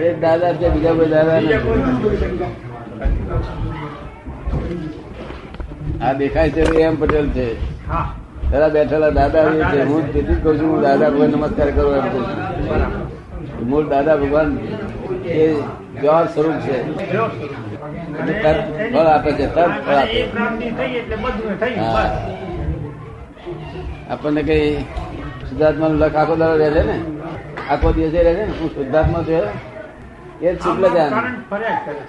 એક દાદા છે બીજા કોઈ દાદા આ દેખાય છે એમ પટેલ છે પેલા બેઠેલા દાદા છે હું તેથી જ કહું છું હું દાદા ભગવાન નમસ્કાર કરો એમ કઉ છું મૂળ દાદા ભગવાન એ જવાબ સ્વરૂપ છે. તરત ફળ આપે છે તરત ફળ આપે. આપણને કઈ શુદ્ધાત્મા નું લખ આખો દાડો રહે છે ને? આખો દિવસે રહે છે ને? હું શુદ્ધાત્મા છું એ જ શુક્લ ધ્યાન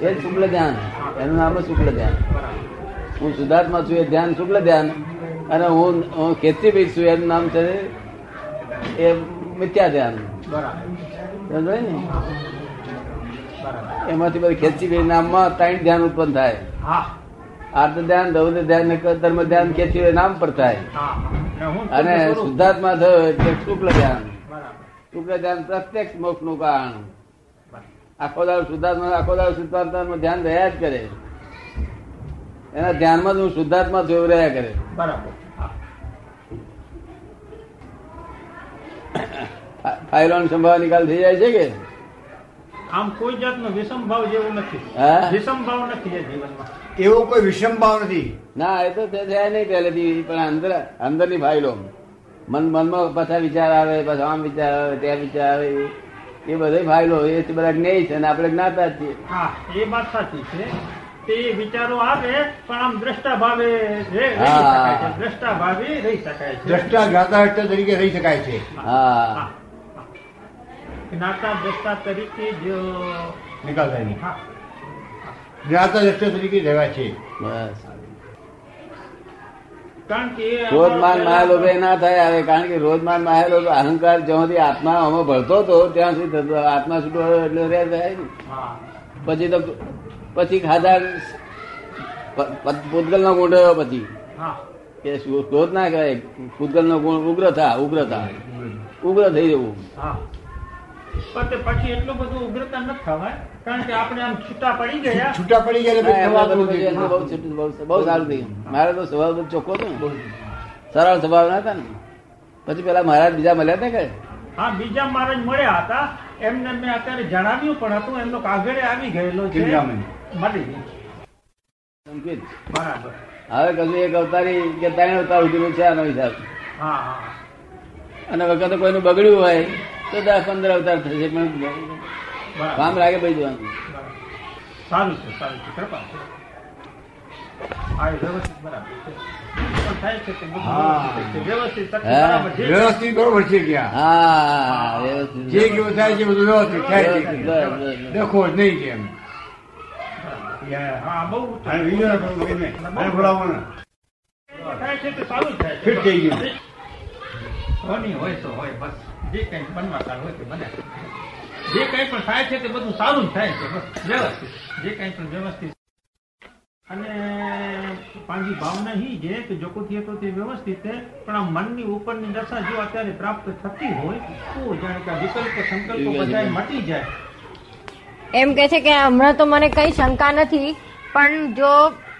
એ જ શુક્લ ધ્યાન એનું નામ શુક્લ ધ્યાન હું શુદ્ધાત્મા છું એ ધ્યાન શુક્લ ધ્યાન અને હું હું ખેતીભાઈ છું એનું નામ છે એ મિથ્યા ધ્યાન બરાબર. ને એમાંથી બધી ખેતીભાઈ નામમાં ત્રણ ધ્યાન ઉત્પન્ન થાય. હા આર્થ ધ્યાન રૌદ્ર ધ્યાન ધર્મ ધ્યાન ખેતીભાઈ નામ પર થાય. હું અને શુદ્ધાત્મા થયો એટલે શુક્લ ધ્યાન શુક્લ ધ્યાન પ્રત્યક્ષ મોક્ષનું કારણ. આખો દાડો શુદ્ધાત્મા આખો દાડો શુદ્ધાત્મા ધ્યાન રહ્યા જ કરે. એના ધ્યાનમાં જ હું શુદ્ધાત્મા છું રહ્યા કરે. બરાબર. ફાઇલોન સંભાવ નિકાલ થઈ જાય છે કે? આમ કોઈ જાતનો વિષમ ભાવ જેવો નથી. વિષમ ભાવ નથી એ જીવનમાં. એવો કોઈ વિષમ ભાવ નથી. ના એ તો તે થયા નહીં પહેલેથી પણ અંદર અંદરની ફાઇલો. મન મનમાં પાછા વિચાર આવે પાછા આમ વિચાર આવે ત્યાં વિચાર આવે એ બધે ફાઇલો એ બધા જ્ઞેય છે અને આપણે જ્ઞાતા છીએ. હા એ વાત સાચી છે. તે વિચારો આવે પણ આમ દ્રષ્ટા ભાવે રે- રહી હા. શકાય છે. દ્રષ્ટા ભાવે રહી શકાય છે. દ્રષ્ટા જ્ઞાતા તરીકે રહી શકાય છે. હા. જ્ઞાતા દ્રષ્ટા તરીકે જ નિકાલ થાય નહીં. જ્ઞાતા દ્રષ્ટા તરીકે રહેવા છે. બસ. રોજમાન કે એ ક્રોધ માન આપણા માયા લોભે પહેલા- ના થાય આવે કારણ કે રોજમાન અહંકાર જ્યાંથી સુધી આત્મા આમાં ભળતો હતો ત્યાં સુધી થતો આત્મા છૂટો એટલે રે થાય ને. પછી તો પછી ખાધા પૂતગલ નો ગુણ રહ્યો પછી. હા. કે શું ક્રોધ ના કહેવાય પૂતગલ નો ગુણ ઉગ્ર થા ઉગ્ર થા. ઉગ્ર થઈ જવું. હા. પણ તે પછી એટલું બધું ઉગ્રતા ન થવાય કારણ કે આપણે આમ છૂટા પડી ગયા. છૂટા પડી ગયા બહુ છૂટું, બહુ- બહુ સારું થઈ મારે તો સ્વભાવ બહુ ચોખ્ખો હતો સરળ સ્વભાવ ના હતા ને. પછી પેલા મહારાજ બીજા મળ્યા હતા કે? હા બીજા મહારાજ મળ્યા હતા. એમને મેં અત્યારે જણાવ્યું પણ હતું. એમનો કાગળે આવી ગયેલો છે. મળી સંકેત. બરાબર. હવે કશું એક અવતારી કે ત્રણ અવતાર ઉતર્યું છે આનો હિસાબ હા હા. અને વખતે કોઈનું બગડ્યું હોય તો દસ પંદર અવતાર થશે પણ કામ લાગે ભાઈ જવાનું. સારું છે સારું છે કૃપા છે. વ્યવસ્થિત બરાબર છે. જે કેવું થાય છે બધું વ્યવસ્થિત થાય. દેખો જ નહીં કેમ હા બહુ થાય. છે. સારું થાય ફિટ થઈ ગયું. હોય તો હોય બસ. જે કઈ બનવા હોય તે બને. જે કઈ પણ થાય છે તે બધું સારું જ થાય છે બસ વ્યવસ્થિત. જે કઈ પણ વ્યવસ્થિત. અને પાંજી ભાવના હી છે કે જો કોઈ તો તે વ્યવસ્થિત છે પણ આ મનની ઉપરની દશા જો અત્યારે પ્રાપ્ત થતી હોય તો જાણે કે વિકલ્પ સંકલ્પ બધા મટી જાય. એમ કે છે કે હમણાં તો મને કઈ શંકા નથી પણ જો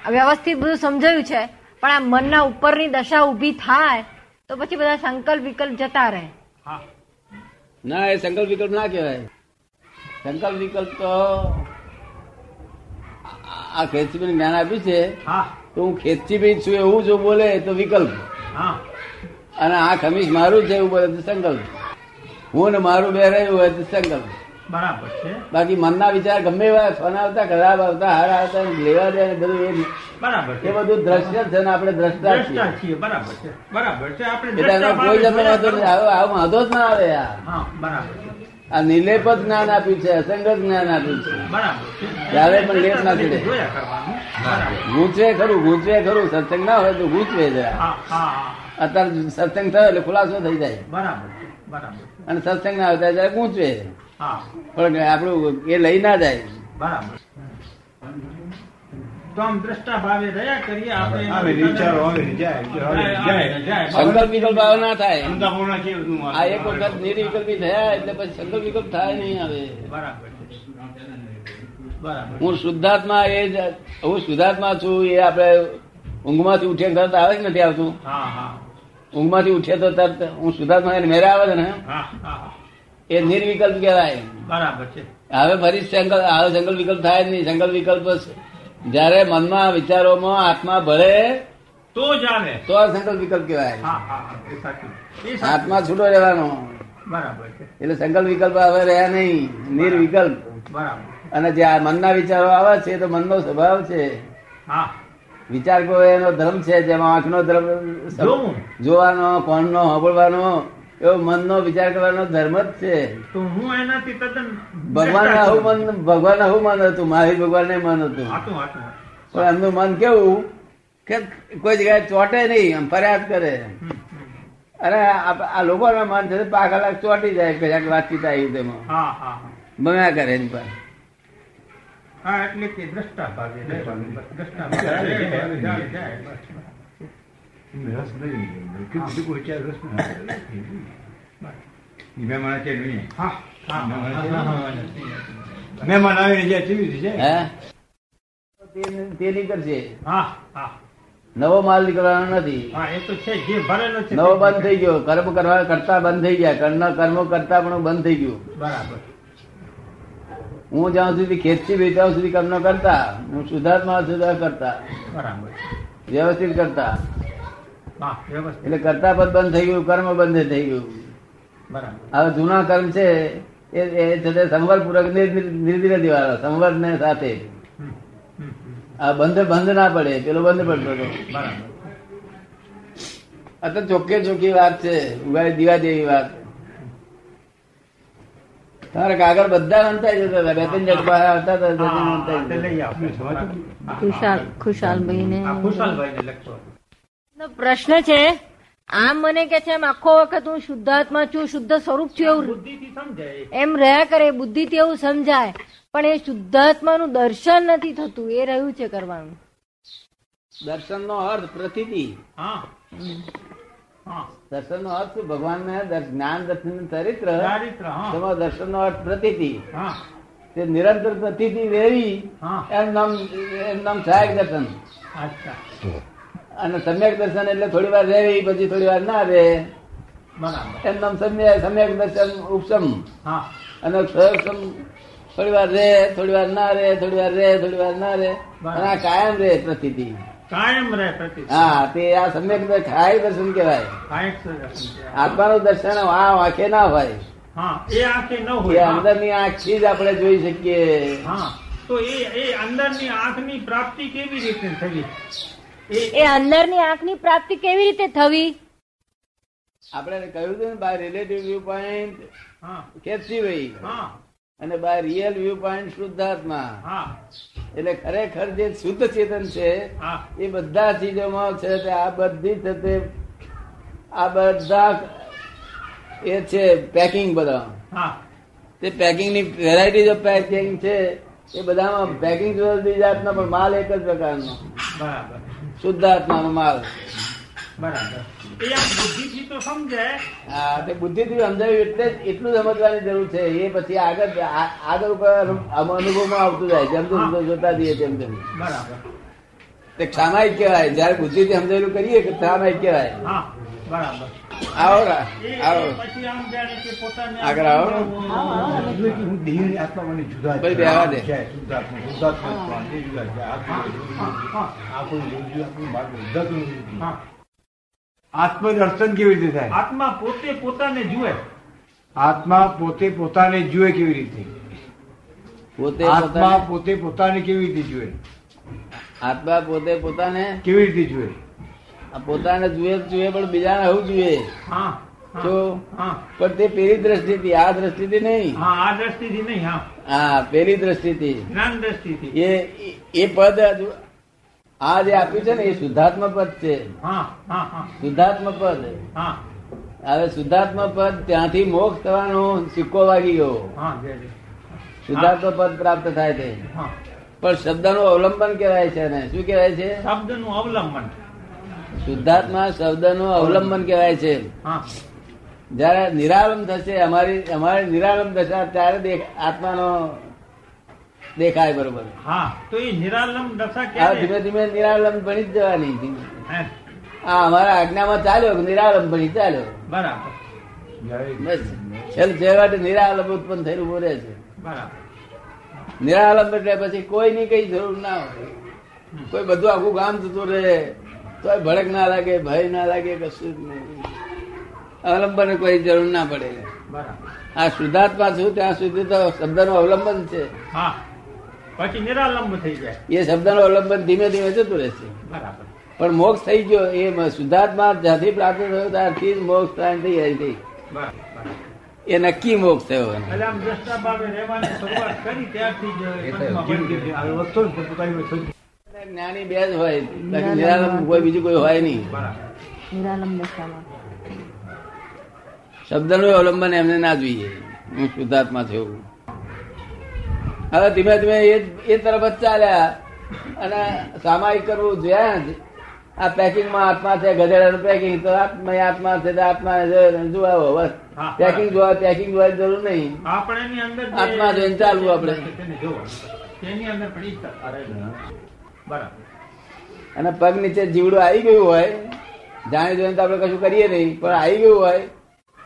વ્યવસ્થિત બધું સમજાયું છે પણ આ મનના ઉપરની દશા ઊભી થાય તો પછી બધા સંકલ્પ વિકલ્પ જતા રહે. ના એ સંકલ્પ વિકલ્પ ના કહેવાય. સંકલ્પ વિકલ્પ તો આ ખેતીભાઈ જ્ઞાન આપ્યું છે. તો હું ખેતીભાઈ છું એવું જો બોલે તો વિકલ્પ. અને આ ખમીસ મારું છે એવું બોલે તો સંકલ્પ. હું ને મારું બે રહ્યું હોય તો સંકલ્પ. બરાબર છે. બાકી મનના વિચાર ગમે એવા ફન આવતા ખરાબ આવતા હાર આવતા લેવા દે બધું એ બરાબર એ બધું દ્રશ્ય છે ને આપણે દ્રષ્ટા છીએ. બરાબર છે. બરાબર છે. આપણે એટલે કોઈ વાંધો આવો આવો વાંધો જ ના આવે આ બરાબર આ નિલેપ જ જ્ઞાન આપ્યું છે અસંગત જ્ઞાન આપ્યું છે. બરાબર ત્યારે પણ લેપ ના. જોયા ગૂંચવે ખરું ગૂંચવે ખરું. સત્સંગ ના હોય તો ગૂંચવે જરા હા હા હા. અત્યારે સત્સંગ થયો એટલે ખુલાસો થઈ જાય. બરાબર બરાબર અને સત્સંગ ના આવે ત્યારે ગૂંચવે. પણ આપણું એ લઈ ના જાય. બરાબર. તો આમ દ્રષ્ટા ભાવે રહ્યા કરીએ આપણે. આવે વિચારો આવે જાય જાય, જાય જાય. સંકલ્પ વિકલ્પ ના થાય. આ એક વખત નિર્વિકલ્પી થયા એટલે પછી સંકલ્પ વિકલ્પ થાય નહીં આવે. હું શુદ્ધાત્મા એ જ હું શુદ્ધાત્મા છું એ આપણે ઊંઘમાંથી ઉઠે તરત આવે જ નથી આવતું? હા હા. ઊંઘમાંથી ઉઠે તો તરત હું શુદ્ધાત્મા એને મેરે આવે છે ને? હા હા. એ નિર્વિકલ્પ કહેવાય. બરાબર છે. હવે ફરી સંકલ્પ હવે સંકલ્પ વિકલ્પ થાય જ નહીં. સંકલ્પ વિકલ્પ જયારે મનમાં વિચારોમાં આત્મા ભળે તો જાણે તો આ સંકલ્પ વિકલ્પ કહેવાય. આત્મા છૂટો રહેવાનો. બરાબર એટલે સંકલ્પ વિકલ્પ હવે રહ્યા નહીં. નિર્વિકલ્પ. બરાબર. અને જે મનના વિચારો આવે છે તો મનનો સ્વભાવ છે. હા. વિચાર કોઈ એનો ધર્મ છે જેમાં આંખનો ધર્મ જોવાનો કોણનો સાંભળવાનો એવો મનનો વિચાર કરવાનો ધર્મ જ છે. તો હું એનાથી તદ્દન ભગવાન આવું મન ભગવાન આવું મન હતું મહાવીર ભગવાન મન હતું. પણ એમનું મન કેવું કે કોઈ જગ્યાએ ચોટે નહીં આમ ફરિયાદ કરે. હમ. આ લોકો લોકોના મન છે પાંચ કલાક ચોટી જાય કદાચ વાતચીત આવી તેમાં. હા હા હા. બમ્યા કરે એની પર હા એટલે કે દ્રષ્ટા ભાગે દ્રષ્ટા ભાગે રહે, જાય, જાય, બસ. એમને રસ નહીં કે બીજું કોઈ ચાર રસ મહેમાન છે નહીં હા. મહેમાન આવીને રીતે હે જાય તે- કરશે હા હા નવો માલ નીકળવાનો નથી હા એ તો છે જે ભરેલો છે નવો બંધ થઈ ગયો કર્મ કરવા કરતા બંધ થઈ ગયા કર્મ કર્મો કરતા પણ બંધ થઈ ગયું બરાબર હું જ્યાં સુધી ખેતથી બે ત્યાં સુધી કર્મ કરતા હું શુદ્ધાત્મા સુધાર કરતા બરાબર વ્યવસ્થિત કરતા એટલે કરતા પદ બંધ થઈ ગયું કર્મ બંધ થઈ ગયું. બરાબર. હવે જૂના કર્મ છે એ સંવર પૂરક નિર્ધિર દિવાળો સંવર ને સાથે. આ બંધ બંધ ના પડે પેલો બંધ પડતો હતો. આ તો ચોખ્ખે ચોખ્ખી વાત છે ઉગાડી દીવા જેવી વાત. તારે કાગળ બધા વંચાઈ જતા હતા બે ત્રણ જણ આવતા હતા ખુશાલ ખુશાલ ભાઈ આવો. ખુશાલ ભાઈ ને લખતો. પ્રશ્ન છે. આમ મને કે છે એમ આખો વખત હું શુદ્ધાત્મા છું શુદ્ધ સ્વરૂપ છું એવું. એમ રહ્યા કરે બુદ્ધિથી એવું સમજાય. પણ એ શુદ્ધાત્માનું દર્શન નથી થતું એ રહ્યું છે કરવાનું. દર્શન નો અર્થ પ્રતિતિ. હા. હા. દર્શન નો અર્થ ભગવાન ને જ્ઞાન દર્શન ચરિત્ર. તેમાં દર્શન નો અર્થ પ્રતિતિ. હા. તે નિરંતર પ્રતિતિ રેવી હા. એમ નામ એમ નામ સહાયક દર્શન. અચ્છા. અને સમ્યક દર્શન એટલે થોડી વાર રહેવી પછી થોડી વાર ના રહે. એમ નામ સમ્યક સમ્યક દર્શન ઉપસમ. અને સહસમ થોડી વાર રે થોડી વાર ના રે થોડી વાર રે થોડી વાર ના રે અને આ કાયમ રે પ્રતિતિ કાયમ રહે હા તે આ સમ્યક ખાય દર્શન કહેવાય. આત્માનું દર્શન આ આંખે ના હોય. હા એ આંખે ન હોય. હા. અંદરની આંખથી જ આપણે જોઈ શકીએ. હા તો એ એ અંદરની આંખની પ્રાપ્તિ કેવી રીતે થવી એ અંદરની આંખની પ્રાપ્તિ કેવી રીતે થવી? આપણે કહ્યું હતું ને બાય રિલેટિવ વ્યૂ પોઈન્ટ હા. ભાઈ અને બાય રિયલ વ્યૂ પોઈન્ટ શુદ્ધાત્મા હા. એટલે ખરેખર જે શુદ્ધ ચેતન છે એ બધા ચીજોમાં છે તે આ બધી છે તે આ બધા એ છે પેકિંગ બધા. હા. તે પેકિંગની વેરાયટીઝ ઓફ પેકિંગ છે એ બધામાં પેકિંગ જુદી જાતનો પણ માલ એક જ પ્રકારનો. બરાબર. શુદ્ધાત્માનો માલ બુદ્ધિ થી સમજાવ્યું એટલે જ એટલું સમજવાની જરૂર છે. એ પછી આગળ આ- આગળ ઉપર આમ અનુભવમાં આવતું જાય. જેમ જેમ જોતા જઈએ તેમ તેમ. બરાબર. તે સામાયિક કહેવાય. જયારે બુદ્ધિથી સમજાયેલું કરીએ કે સામાયિક કહેવાય. બરાબર. આવો આવો આગળ આવો હું આત્મા મને જુદા ભાઈ દે. શુદ્ધાત્મા શુદ્ધાત્મા જુદા છે આપણું આપણું આત્મદર્શન કેવી રીતે થાય? આત્મા પોતે પોતાને જુએ. આત્મા પોતે પોતાને જુએ કેવી રીતે? પોતે આત્મા પોતે પોતાને કેવી રીતે જુએ? આત્મા પોતે પોતાને કેવી રીતે જુએ? પોતાને જુએ જુએ પણ બીજાને આવું જુએ? જો? પણ તે પેલી દ્રષ્ટિથી આ દ્રષ્ટિથી નહીં. આ દ્રષ્ટિથી નહીં હા. પેલી દ્રષ્ટિથી. જ્ઞાન દ્રષ્ટિથી. એ એ પદ આ જે આપ્યું છે ને એ શુદ્ધાત્મ પદ છે. શુદ્ધાત્મ પદ. હવે શુદ્ધાત્મ પદ ત્યાંથી મોક્ષ થવાનો સિક્કો વાગી ગયો. શુદ્ધાત્મ પદ પ્રાપ્ત થાય છે પણ શબ્દનું અવલંબન કહેવાય છે ને. શું કહેવાય છે? શબ્દનું અવલંબન. શુદ્ધાત્મા શબ્દનું અવલંબન કહેવાય છે. જયારે નિરાલંબ થશે અમારી અમારી નિરાલંબ દશા ત્યારે આત્માનો દેખાય બરોબર. હા તો એ નિરાલંબ દશા ક્યારે ધીમે ધીમે નિરાલંબ બની જ જવાની હા અમારા આજ્ઞામાં ચાલ્યો નિરાલંબ બની ચાલ્યો. બરાબર. બસ. છેલ્લે છેવટે નિરાલંબ ઉત્પન્ન થયેલું બોલે છે. બરાબર. નિરાલંબ એટલે પછી કોઈની કઈ જરૂર ના હોય. કોઈ બધું આખું ગામ જતું રહે. તો ભડક ના લાગે ભય ના લાગે કશું જ નહીં. અવલંબન કોઈ જરૂર ના પડે. આ શુદ્ધાત્મા છું ત્યાં સુધી તો શબ્દનું અવલંબન છે. હા. પછી નિરાલંબ થઈ જાય. એ શબ્દનું અવલંબન ધીમે ધીમે જતું રહેશે. બરાબર. પણ મોક્ષ થઈ ગયો એ શુદ્ધાત્મા જ્યાંથી પ્રાપ્ત થયો ત્યારથી જ મોક્ષ થાય થઈ જાય થઈ. એ નક્કી મોક્ષ થયો આમ કરી ત્યારથી જ જ જ. જ્ઞાની બે જ હોય. બાકી નિરાલંબ કોઈ બીજું કોઈ હોય નહીં. બરાબર નિરાલંબ શબ્દનું અવલંબન એમને ના જોઈએ. હું શુદ્ધાત્મા છું. એવું. હવે ધીમે ધીમે એ એ તરફ જ ચાલ્યા. અને સામાયિક કરવું જ્યાં જ આ પેકિંગમાં આત્મા છે ગધેડાનું પેકિંગ તો આત્મા આત્મા છે તો આત્મા જોવાવો બસ. પેકિંગ જોવા પેકિંગ જોવા જરૂર નહીં. આપણે એની અંદર જે- આત્મા જોઈને ચાલવું આપણે. તેની અંદર. બરાબર. અને પગ નીચે જીવડું આવી ગયું હોય જાણી જોઈને તો આપણે કશું કરીએ નહીં પણ આવી ગયું હોય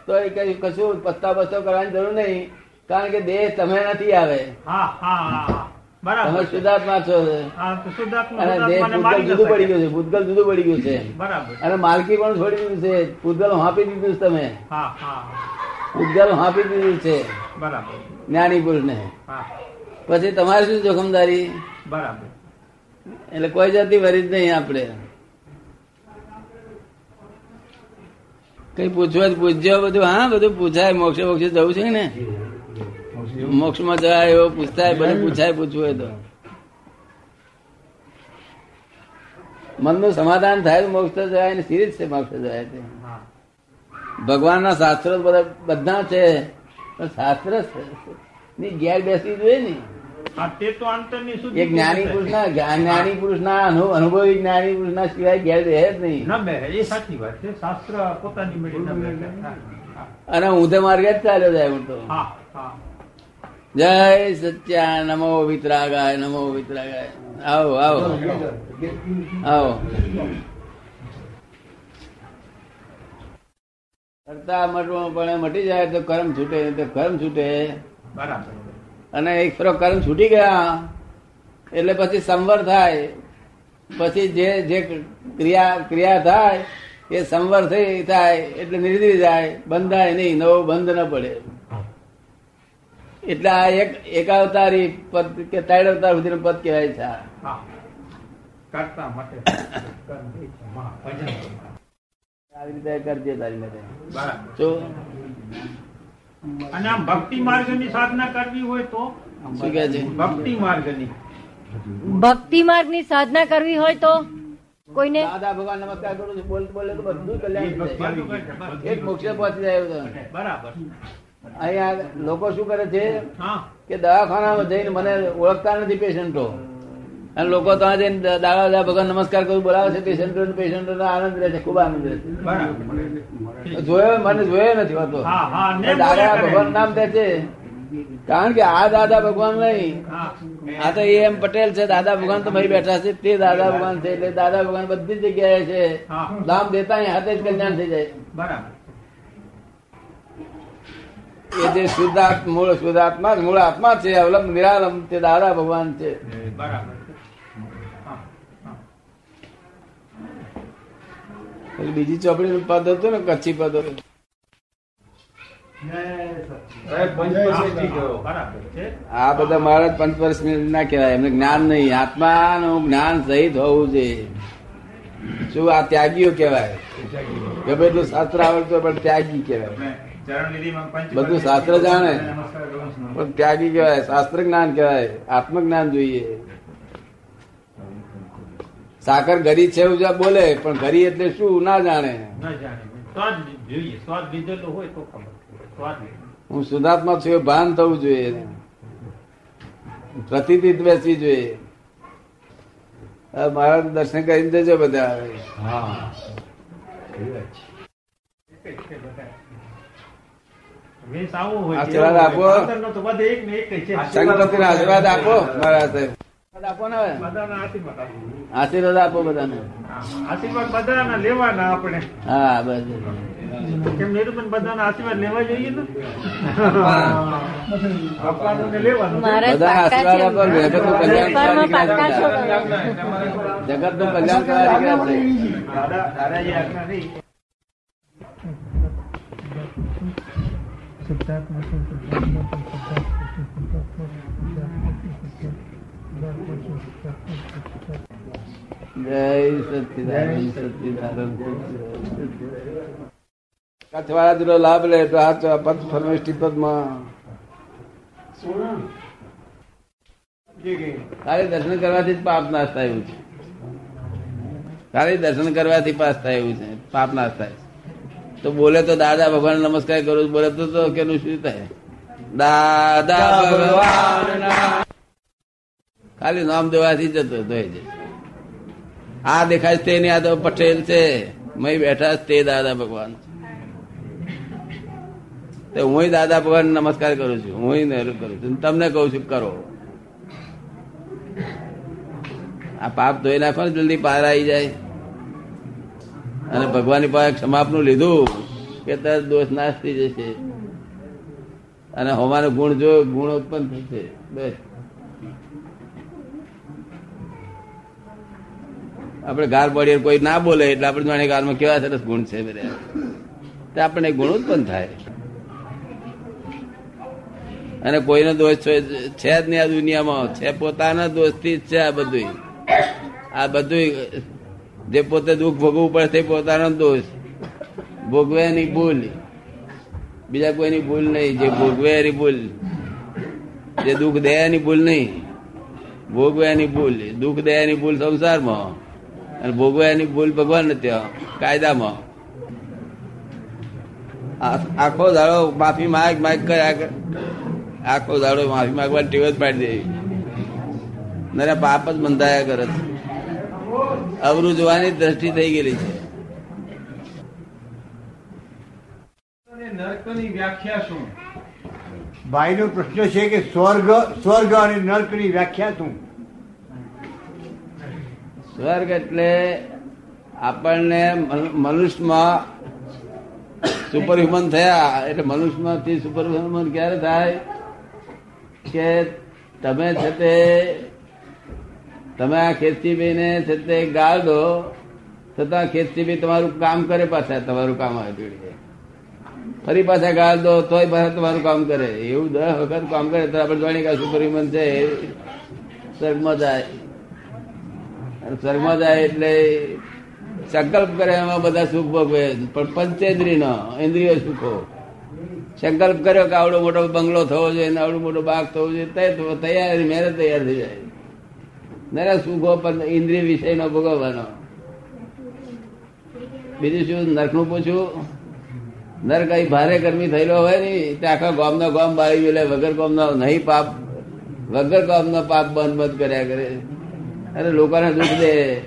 તો એ કઈ કશું પસ્તા પસ્તો કરવાની જરૂર નહીં કારણ કે દેહ તમે નથી આવે. તમે શુદ્ધાત્મા છો. અને દેહ ભૂતગલ જુદું પડી ગયું છે ભૂતગલ જુદું પડી ગયું છે. અને માલકી પણ છોડી દીધું છે ભૂતગલ હાંપી દીધું છે તમે. ભૂતગલ હાંપી દીધું છે. બરાબર. જ્ઞાની પુરુષ ને પછી તમારે શું જોખમદારી? બરાબર. એટલે કોઈ જાતિ વરી જ નહીં આપણે. કઈ પૂછવા જ પૂછજો બધું. હા, બધું પૂછાય, મોક્ષે મોક્ષે જવું છે ને. મોક્ષમાં જવાય એવો પૂછતાય, બધું પૂછાય પૂછવું તો. મનનું સમાધાન થાય મોક્ષ જવાય ને સિરીજ છે મોક્ષ જવાય તે. ભગવાનના શાસ્ત્રો બધા બધા છે, પણ શાસ્ત્રની ઘેર બેસવી જોઈએ ને. તે તો અંતરની શુદ્ધિ એક જ્ઞાની પુરુષના જ્ઞાની પુરુષના અનુ- અનુભવી જ્ઞાની પુરુષના સિવાય ગેર રહે જ નહીં. ન એ સાચી વાત છે. શાસ્ત્ર પોતાની મેળવી ન. અને ઊંધે માર્ગે જ ચાલ્યો જાય હું તો. હા હા. જય સચ્ચા નમો વિતરાગાય નમો વિતરાગાય. આવો આવો. આવો. કરતા મટવું પણ મટી જાય તો કર્મ છૂટે તો કર્મ છૂટે. બરાબર. અને એક ફરો કર્મ છૂટી ગયા. એટલે પછી સંવર થાય. પછી જે જે ક્રિયા ક્રિયા થાય એ સંવર થઈ થાય એટલે નિર્દિ જાય. બંધાય નહીં નવો બંધ ન પડે. એટલે આ એક એકાવતારી પદ કે ત્રણ અવતાર સુધી પદ કહેવાય છે આવી રીતે કરજે તારી માટે અને આમ ભક્તિ માર્ગની સાધના કરવી હોય તો? ભક્તિ માર્ગની. ભક્તિ માર્ગની સાધના કરવી હોય તો? કોઈને? દાદા ભગવાન નમસ્કાર કરું છું. બોલ બોલે તો બધું કલ્યાણ. એક મોક્ષે પહોંચી જાય બરાબર. અહીંયા લોકો શું કરે છે હા. કે દવાખાનામાં જઈને મને ઓળખતા નથી પેશન્ટો. અને લોકો જઈને દાદા દાદા ભગવાન નમસ્કાર કરું બોલાવે છે પેશન્ટો પેશન્ટો આનંદ રહે છે ખૂબ આનંદ રહે છે. જોયો મને જોયો નથી હોતો દાદા ભગવાન નામ થાય છે કારણ કે આ દાદા ભગવાન નહીં. આ તો એ એમ પટેલ છે દાદા ભગવાન તો ભાઈ બેઠા છે તે દાદા ભગવાન છે એટલે દાદા ભગવાન બધી જગ્યાએ છે. દામ દેતા હાથે જ કલ્યાણ થઈ જાય. બરાબર. એ જે શુદ્ધ મૂળ શુદ્ધ આત્મા મૂળ આત્મા છે અવલંબ નિરાલંબ તે દાદા ભગવાન છે. બરાબર હા હા પેલી બીજી ચોપડી નું પદ હતું ને કચ્છી પદ હતું. આ બધા મારા પંચ વર્ષ ના કહેવાય એમને જ્ઞાન નહીં. આત્માનું જ્ઞાન સહિત હોવું જોઈએ. શું આ ત્યાગીઓ કહેવાય? ગમે એટલું શાસ્ત્ર આવડતું પણ ત્યાગી કહેવાય. બધું શાસ્ત્ર જાણે. પણ ત્યાગી કહેવાય શાસ્ત્ર જ્ઞાન કહેવાય આત્મજ્ઞાન જોઈએ. સાકર ગરી છે એવું બોલે પણ ગરી એટલે શું? ના જાણે. ન જાણે. સ્વાદ જોઈએ. સ્વાદ લીધેલો હોય તો ખબર પડે. સ્વાદ હું સુધાર્થમાં છું એ ભાન થવું જોઈએ. પ્રતિદિત બેસવી જોઈએ. મારા દર્શન કરીને દેજો બધા. આશીર્વાદ આપો. હોય. અંદરનો તો બધે એક ને એક જ છે. સંગપતિનો આશીર્વાદ આપો મારા હાથે આશીર્વાદ આપો. ને આશીર્વાદ આપો. બધાને. આશીર્વાદ બધાના લેવાના આપણે. હા બસ. કેમ નીરુબેન બધાના આશીર્વાદ લેવા જોઈએ ને? બધા આશીર્વાદ આપો, કલ્યાણ જગતનું કલ્યાણ કરવા નીકળ્યા લાભ લે તો આ પદ ફરમિષ્ટિ પદમાં. તારે દર્શન કરવાથી જ પાપ નાશ થાય એવું છે. તારે દર્શન કરવાથી પાસ થાય એવું છે. પાપ નાશ થાય. તો બોલે તો દાદા ભગવાન નમસ્કાર કરું, બોલે તો કેનું શું થાય? દાદા ભગવાન ખાલી નામ દેવાથી જતો તો એ આ દેખાય છે તેની યાદવ પટેલ છે. મય બેઠા તે દાદા ભગવાન. તો હું દાદા ભગવાન નમસ્કાર કરું છું. હું કરું છું. તમને કહું છું, કરો. આ પાપ ધોઈ નાખો ને, જલ્દી પાર આવી જાય. અને ભગવાનની પાસે ક્ષમાપનું લીધું કે તરત દોષ નાશ થઈ જશે. અને હોવાનો ગુણ જો ગુણ ઉત્પન્ન થશે. બસ. આપણે ગાર પડીએ કોઈ ના બોલે એટલે આપણે જાણે ગારમાં કેવા સરસ ગુણ છે તે આપણને ગુણ ઉત્પન્ન થાય. અને કોઈનો દોષ છે જ નહીં આ દુનિયામાં. છે પોતાના દોષથી જ છે આ બધું આ બધું જે પોતે દુઃખ ભોગવવું પડે તે પોતાનો દોષ. ભોગવે એની ભૂલ. બીજા કોઈની ભૂલ નહીં. જે ભોગવે એની ભૂલ. જે દુઃખ દે એની ભૂલ નહીં. ભોગવે એની ભૂલ. દુઃખ દે ભૂલ સંસારમાં. અને ભોગવે એની ભૂલ ભગવાન ત્યાં કાયદામાં. આખો દાડો માફી માગ માગ કર્યા કર. આખો દાડો માફી માગવાની ટેવ જ પાડી દેવી. નરે પાપ જ બંધાયા કરે છે. અવરું જોવાની દ્રષ્ટિ થઈ ગયેલી છે. નરકની વ્યાખ્યા શું? ભાઈનો પ્રશ્ન છે કે સ્વર્ગ સ્વર્ગ અને નર્કની વ્યાખ્યા શું? સ્વર્ગ એટલે આપણને મનુષ્યમાં સુપર હ્યુમન થયા, એટલે મનુષ્યમાંથી સુપર હ્યુમન ક્યારે થાય? કે તમે છે તે, તમે આ ખેતસીભાઈને છે તે ગાળ દો છતાં ખેતસીભાઈ તમારું કામ કરે પાછા, તમારું કામ આવે ફરી પાછા ગાળ દો, તોય પાછા તમારું કામ કરે. એવું દસ વખત કામ કરે તો આપણે જાણીએ કે આ સુપર હ્યુમન છે સ્વર્ગમાં જાય. અને જાય એટલે સંકલ્પ કરે એમાં બધા સુખ ભોગવે. પણ પંચેન્દ્રિય નો ઇન્દ્રિય સુખો. સંકલ્પ કર્યો કે આવડો મોટો બંગલો થવો જોઈએ આવડો મોટો બાગ થવો જોઈએ તૈયાર, મેરે તૈયાર થઈ જાય. નરે સુખો પણ ઇન્દ્રિય વિષય નો ભોગવવાનો. બીજું શું, નરકનું પૂછ્યું? નર કઈ ભારે ગરમી થયેલો હોય ને, તે આખા ગામનો ગામ બાળી ગયેલા વગર ગામનો નહીં પાપ, વગર ગામનો પાપ બંધ બંધ કર્યા કરે. અરે લોકોને દુઃખ દે,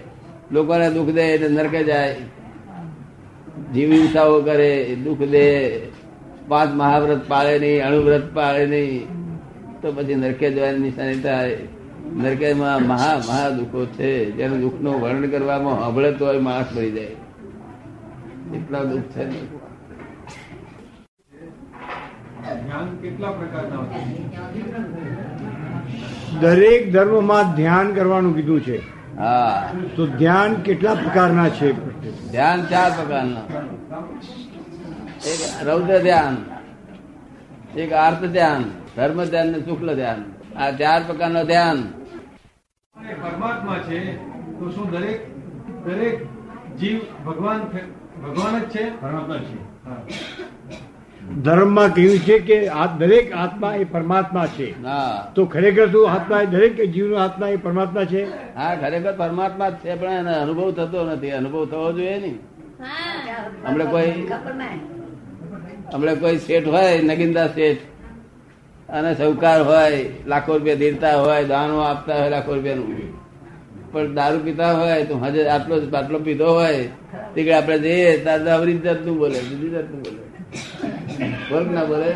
લોકોને દુઃખ દે એટલે નરકે જાય. જીવ હિંસાઓ કરે દુઃખ દે. પાંચ મહાવ્રત પાળે નહીં, અણુવ્રત પાળે નહીં. તો પછી નરકે જવાની નિશાની થાય. નરકેમાં મહા મહા દુઃખો છે. જેનું દુઃખનું વર્ણન કરવામાં હબળે તો માણસ મરી જાય. એટલા દુઃખ છે. ને. ધ્યાન કેટલા પ્રકારના દરેક ધર્મમાં ધ્યાન કરવાનું કીધું છે. હા. તો ધ્યાન કેટલા પ્રકારના છે? ધ્યાન ચાર પ્રકારના. એક રૌદ્ર ધ્યાન એક આર્થ ધ્યાન ધર્મ ધ્યાન ને શુક્લ ધ્યાન. આ ચાર પ્રકારનો ધ્યાન. પરમાત્મા છે તો શું દરેક દરેક જીવ ભગવાન ભગવાન જ છે? પરમાત્મા છે. ધર્મમાં કહ્યું છે કે આ દરેક આત્મા એ પરમાત્મા છે. તો ખરેખર શું આત્મા એ દરેક જીવનો આત્મા એ પરમાત્મા છે? હા ખરેખર પરમાત્મા જ છે પણ એને અનુભવ થતો નથી. અનુભવ થવો જોઈએ ને. હમણાં કોઈ હમણાં કોઈ શેઠ હોય નગીનદાસ શેઠ અને સૌકાર હોય લાખો રૂપિયા દેતા હોય દાનો આપતા હોય લાખો રૂપિયાનું. પણ દારૂ પીતા હોય તો હજે આટલો આટલો પીધો હોય તે આપણે જઈએ તાર અવરી જાતનું બોલે બીજી જાતનું બોલે. બોલ ના બોલે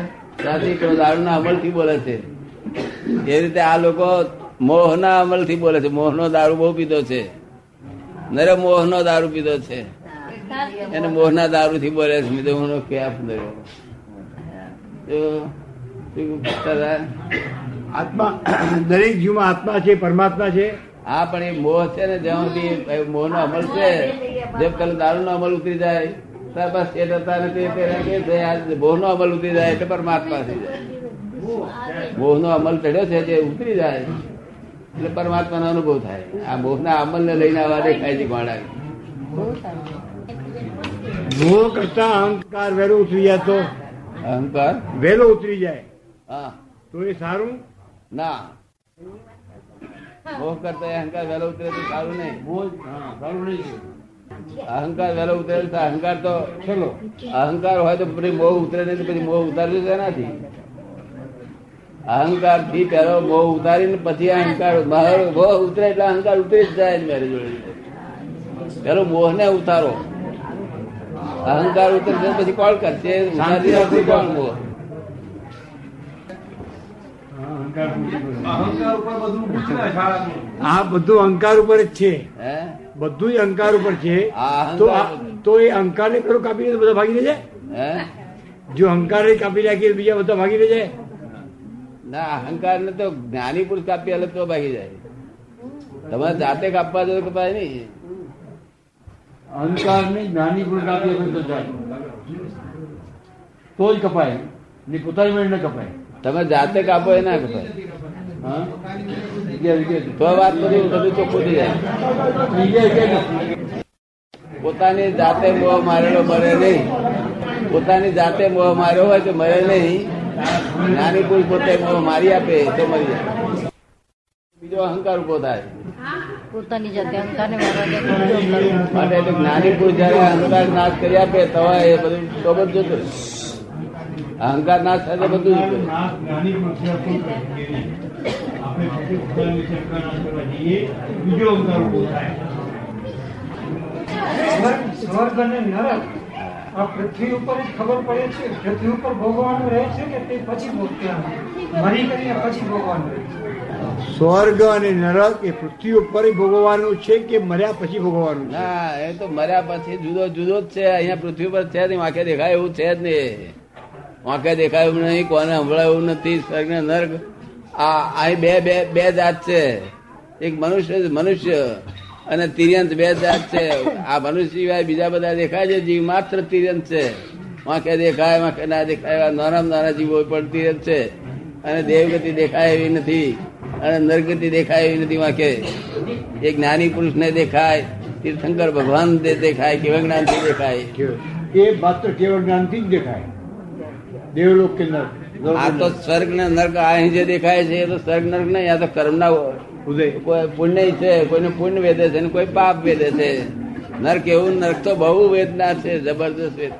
રાજી દારૂ ના દારૂના અમલથી બોલે છે. એ રીતે આ લોકો મોહના અમલથી બોલે છે. મોહનો દારૂ બહુ પીધો છે. નરે મોહનો દારૂ પીધો છે. એને મોહના દારૂ થી બોલે છે. મેં હું કેફ તો આત્મા દરેક જીવમાં આત્મા છે પરમાત્મા છે. હા પણ એ મોહ છે ને જ્યાં સુધી મોહ નો અમલ છે જેમ કલ દારૂ નો અમલ ઉતરી જાય. બસ એ થતા નથી તેને કે છે નો અમલ ઉતરી જાય એટલે પરમાત્મા થઈ જાય. મોહ નો અમલ ચડ્યો છે જે ઉતરી જાય. એટલે પરમાત્માનો અનુભવ થાય. આ મોહ ના અમલ ને લઈને આવા દેખાય છે ગોળા મોહ કરતા અહંકાર વહેલો ઉતરી જાય તો? અહંકાર? વહેલો ઉતરી જાય. હા. તો એ સારું? ના. મોહ કરતા અહંકાર વહેલો ઉતરે તો સારું નહીં. સારું નહીં. અહંકાર વહેલો ઉતરે તો અહંકાર તો ચલો અહંકાર હોય તો પછી મોહ ઉતરે નહીં પછી મોહ ઉતાર્યું છે એનાથી અહંકારથી પેલો મોહ ઉતારીને પછી અહંકાર મોહ ઉતરે એટલે અહંકાર ઉતરી જ જાય ને મારી જોડે. પેલો મોહ ને ઉતારો. અહંકાર ઉતરશે પછી કોણ કરશે? ઉતારી કોણ મોહ? બધું આ બધું અહંકાર ઉપર જ છે. હે? બધું અહંકાર ઉપર છે. આ તો અહંકાર આ- તો એ અહંકાર ને પેલો કાપી દે તો બધા ભાગી જાય હે? જો અહંકાર ને કાપી નાખીએ તો બીજા બધા ભાગી જાય ના અહંકાર ને તો જ્ઞાની પુરુષ કાપી આલે તો ભાગી જાય. તમારે જાતે કાપવા જો કપાય નહીં? અહંકાર ને જ્ઞાની પુરુષ આપીએ તો જાય. તો જ કપાય. ને પોતાની મેળ ન કપાય. તમે જાતે કાપો એ ના કપાય. પોતાની જાતે મોહ મારેલો મરે નહીં. પોતાની જાતે મોહ માર્યો હોય તો મરે નહીં. નાની પુરુષ પોતે મોહ મારી આપે તો મરી જાય. બીજો અહંકાર ઊભો થાય. પોતાની જાતે અહંકાર. માટે એટલે જ્ઞાની પુરુષ જયારે અહંકાર નાશ કરી આપે તો એ બધું તો બધું જતું અહંકાર નાશ થાય તો બધું આપણે પોતે પોતાની વિશે કરવા જઈએ, બીજો અવતાર ઊભો થાય સ્વર્ગ અને નરક આ પૃથ્વી ઉપર જ ખબર પડે છે. પૃથ્વી ઉપર ભોગવાનું રહે છે કે તે પછી મરી કરીને પછી ભોગવાનું રહે છે. સ્વર્ગ અને નરક એ પૃથ્વી ઉપર ભોગવવાનું છે કે મર્યા પછી ભોગવવાનું છે? ના એ તો મર્યા પછી જુદો જુદો જ છે. અહીંયા પૃથ્વી પર છે નહીં. વાંકે દેખાય એવું છે જ નહીં. વાંકે દેખાય એવું નહીં. કોને સંભળાય એવું નથી. સ્વર્ગ ને નર્ક. આ બે બે બે જાત છે. એક મનુષ્ય મનુષ્ય અને તિર્યંત બે જાત છે. આ મનુષ્ય સિવાય બીજા બધા દેખાય છે, જીવ માત્ર તિર્યંત છે. વાંકે દેખાય, વાંકે ના દેખાય એવા નાના નાના જીવો પણ તિર્યંત છે. અને દેવગતિ દેખાય એવી નથી અને નરગતિ દેખાય એવી નથી વાંકે. એક જ્ઞાની પુરુષ ને દેખાય, તીર્થંકર ભગવાન દેખાય કેવા જ્ઞાનથી દેખાય. એ માત્ર કેવળ જ્ઞાનથી જ દેખાય. દેવલોક કે નરક. આ તો સ્વર્ગ ને નર્ક આ અહીં જે દેખાય છે એ તો સ્વર્ગ નર્ક નહીં આ તો કર્મ ના કોઈ પુણ્ય છે કોઈને પુણ્ય વેદે છે અને કોઈ પાપ વેદે છે. નર્ક એવું નર્ક તો બહુ વેદના છે જબરદસ્ત વેદ.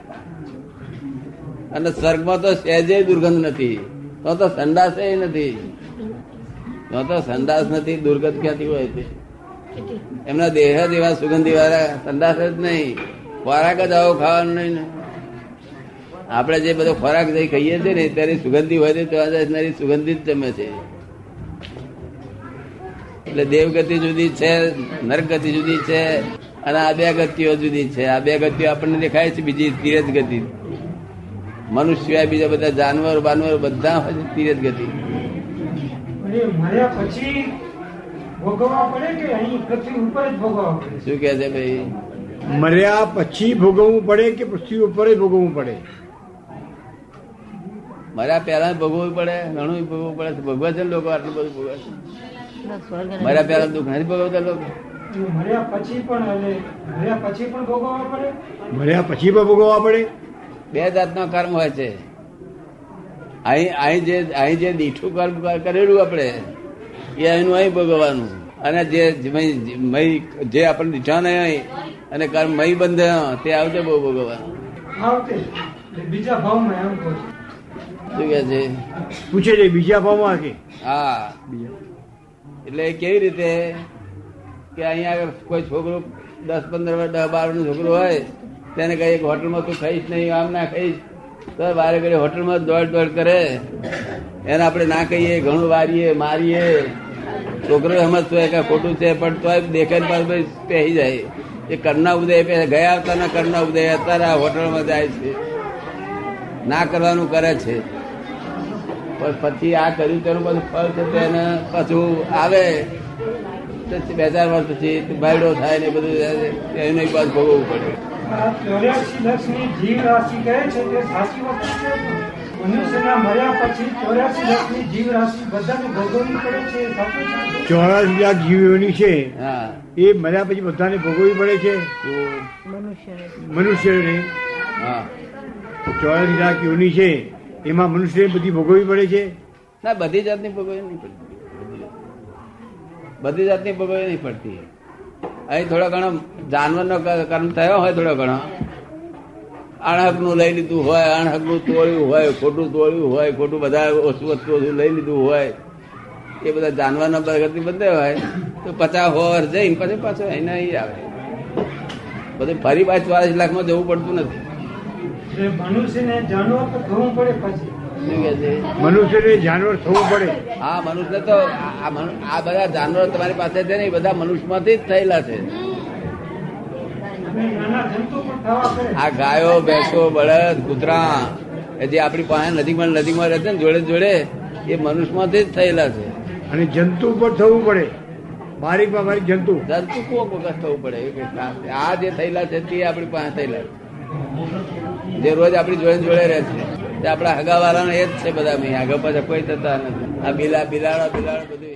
અને સ્વર્ગમાં તો સહેજે દુર્ગંધ નથી. તો તો સંડાસ નથી. તો તો સંડાસ નથી દુર્ગંધ ક્યાંથી હોય છે? એમના દેહ જેવા એવા સુગંધી વાળા સંડાસ જ નહીં. ખોરાક જ આવો ખાવાનું નહીં આપણે જે બધો ખોરાક જે ખાઈએ છીએ ને ત્યારે સુગંધી હોય છે સુગંધી સુગંધિત જમે છે. એટલે દેવગતિ જુદી છે નરગતિ જુદી છે અને આ બે ગતિઓ જુદી છે. આ બે ગતિઓ આપણને દેખાય છે બીજી તીરથ ગતિ. મનુષ્ય બીજા બધા જાનવર બાનવર બધા હોય છે તીરથ ગતિ. અને મર્યા પછી ભોગવવા પડે કે અહીં પૃથ્વી ઉપર જ ભોગવવા પડે? શું કે છે ભાઈ? મર્યા પછી ભોગવવું પડે કે પૃથ્વી ઉપર જ ભોગવવું પડે? મર્યા પહેલા ભોગવવું પડે ઘણું ભોગવવું પડે ભોગવે છે ને લોકો આટલું બધું ભોગવે છે? મર્યા પહેલા દુઃખ નથી ભોગવતા લોકો. મર્યા પછી પણ અને મર્યા પછી પણ ભોગવવા પડે? મર્યા પછી પણ ભોગવવા પડે? બે જાતનો કર્મ હોય છે. અહીં અહીં જે અહીં જે દીઠું કર્મ કરેલું આપણે એ અહીંનું અહીં ભોગવવાનું. અને જે જે આપણે દીઠા નહીં અહીં અને કર્મ મય બંધ તે આવતે બહુ ભોગવવાનું. આવતે બીજા ભાવમાં એમ કહું છું શું કે છે? પૂછે છે બીજા ભાવમાં કે હા. એટલે કેવી રીતે કે અહીંયા આગળ કોઈ છોકરો દસ પંદર વર્ષ દસ બારનું છોકરો હોય તેને કઈ એક હોટલમાં તું ખાઈશ નહીં આમ ના ખાઈશ તો બારે ઘડી હોટલમાં દોડ દોડ કરે. એને આપણે ના કહીએ ઘણું વારીએ મારીએ. છોકરો સમજતો કે ખોટું છે પણ તોય દેખાય પાછું પહેરી જાય. એ કરના ઉદય પે ગયા આવતાના કરના ઉદય અત્યારે આ હોટલમાં જાય છે. ના કરવાનું કરે છે. પણ પછી આ કર્યું તેનું બધું ફળ છે તેને પાછું આવે. તો બે ચાર વર્ષ પછી બાયડો થાય ને એ બધું એને પાછું ભોગવવું પડે. જીવ રાશિ કહે છે તે સાચી વાત મનુષ્યના મર્યા પછી ચોર્યાસી લક્ષની જીવ રાશિ બધાને ભોગવવી પડે છે ચોરાસી લાખ જીવોની છે. હા. એ મર્યા પછી બધાને ભોગવવી પડે છે? તો મનુષ્યને. હા. ચોરાસી લાખ યોની છે. એમાં મનુષ્ય બધી ભોગવવી પડે છે? ના, બધી જાતની ભોગવવી નહીં પડતી. બધી જાતની ભોગવવી નહીં પડતી. અહીં થોડો ઘણો જાનવરનો કર્મ થયો હોય થોડો ઘણો. અણહકનું લઈ લીધું હોય અણહકનું તોડ્યું હોય, ખોટું તોડ્યું હોય, ખોટું બધા ઓછું વસ્તુ ઓછું લઈ લીધું હોય. એ બધા જાનવરના પ્રગતિ બધે હોય. તો પચાસ હોર જઈને પછી પાછો અહીં આવે. બધું ફરી પાછું ચોરાસી લાખમાં જવું પડતું નથી. મનુષ્યને જાનવર તો થવું પડે પછી. શું કહે છે? મનુષ્યને જાનવર થવું પડે. હા મનુષ્ય તો આ બધા જાનવર તમારી પાસે છે ને એ બધા મનુષ્યમાંથી જ થયેલા છે. અને નાના જંતુ પણ થવા પડે. આ ગાયો ભેંસો બળદ કૂતરા એ જે આપણી પાસે નદીમાં નદીમાં રહે છે ને જોડે જોડે એ મનુષ્યમાંથી જ થયેલા છે. અને જંતુ પર થવું પડે. બારીકમાં બારીક જંતુ. જંતુ કોક વખત થવું પડે. આ જે થયેલા છે તે આપણી પાસે થયેલા છે. જે રોજ આપણી જોડે જોડે રહે છે. આપણા હગાવાળાને એ જ છે બધા આગળ પાછળ કોઈ થતા નથી. આ બિલા બિલાડા બિલાડા બધું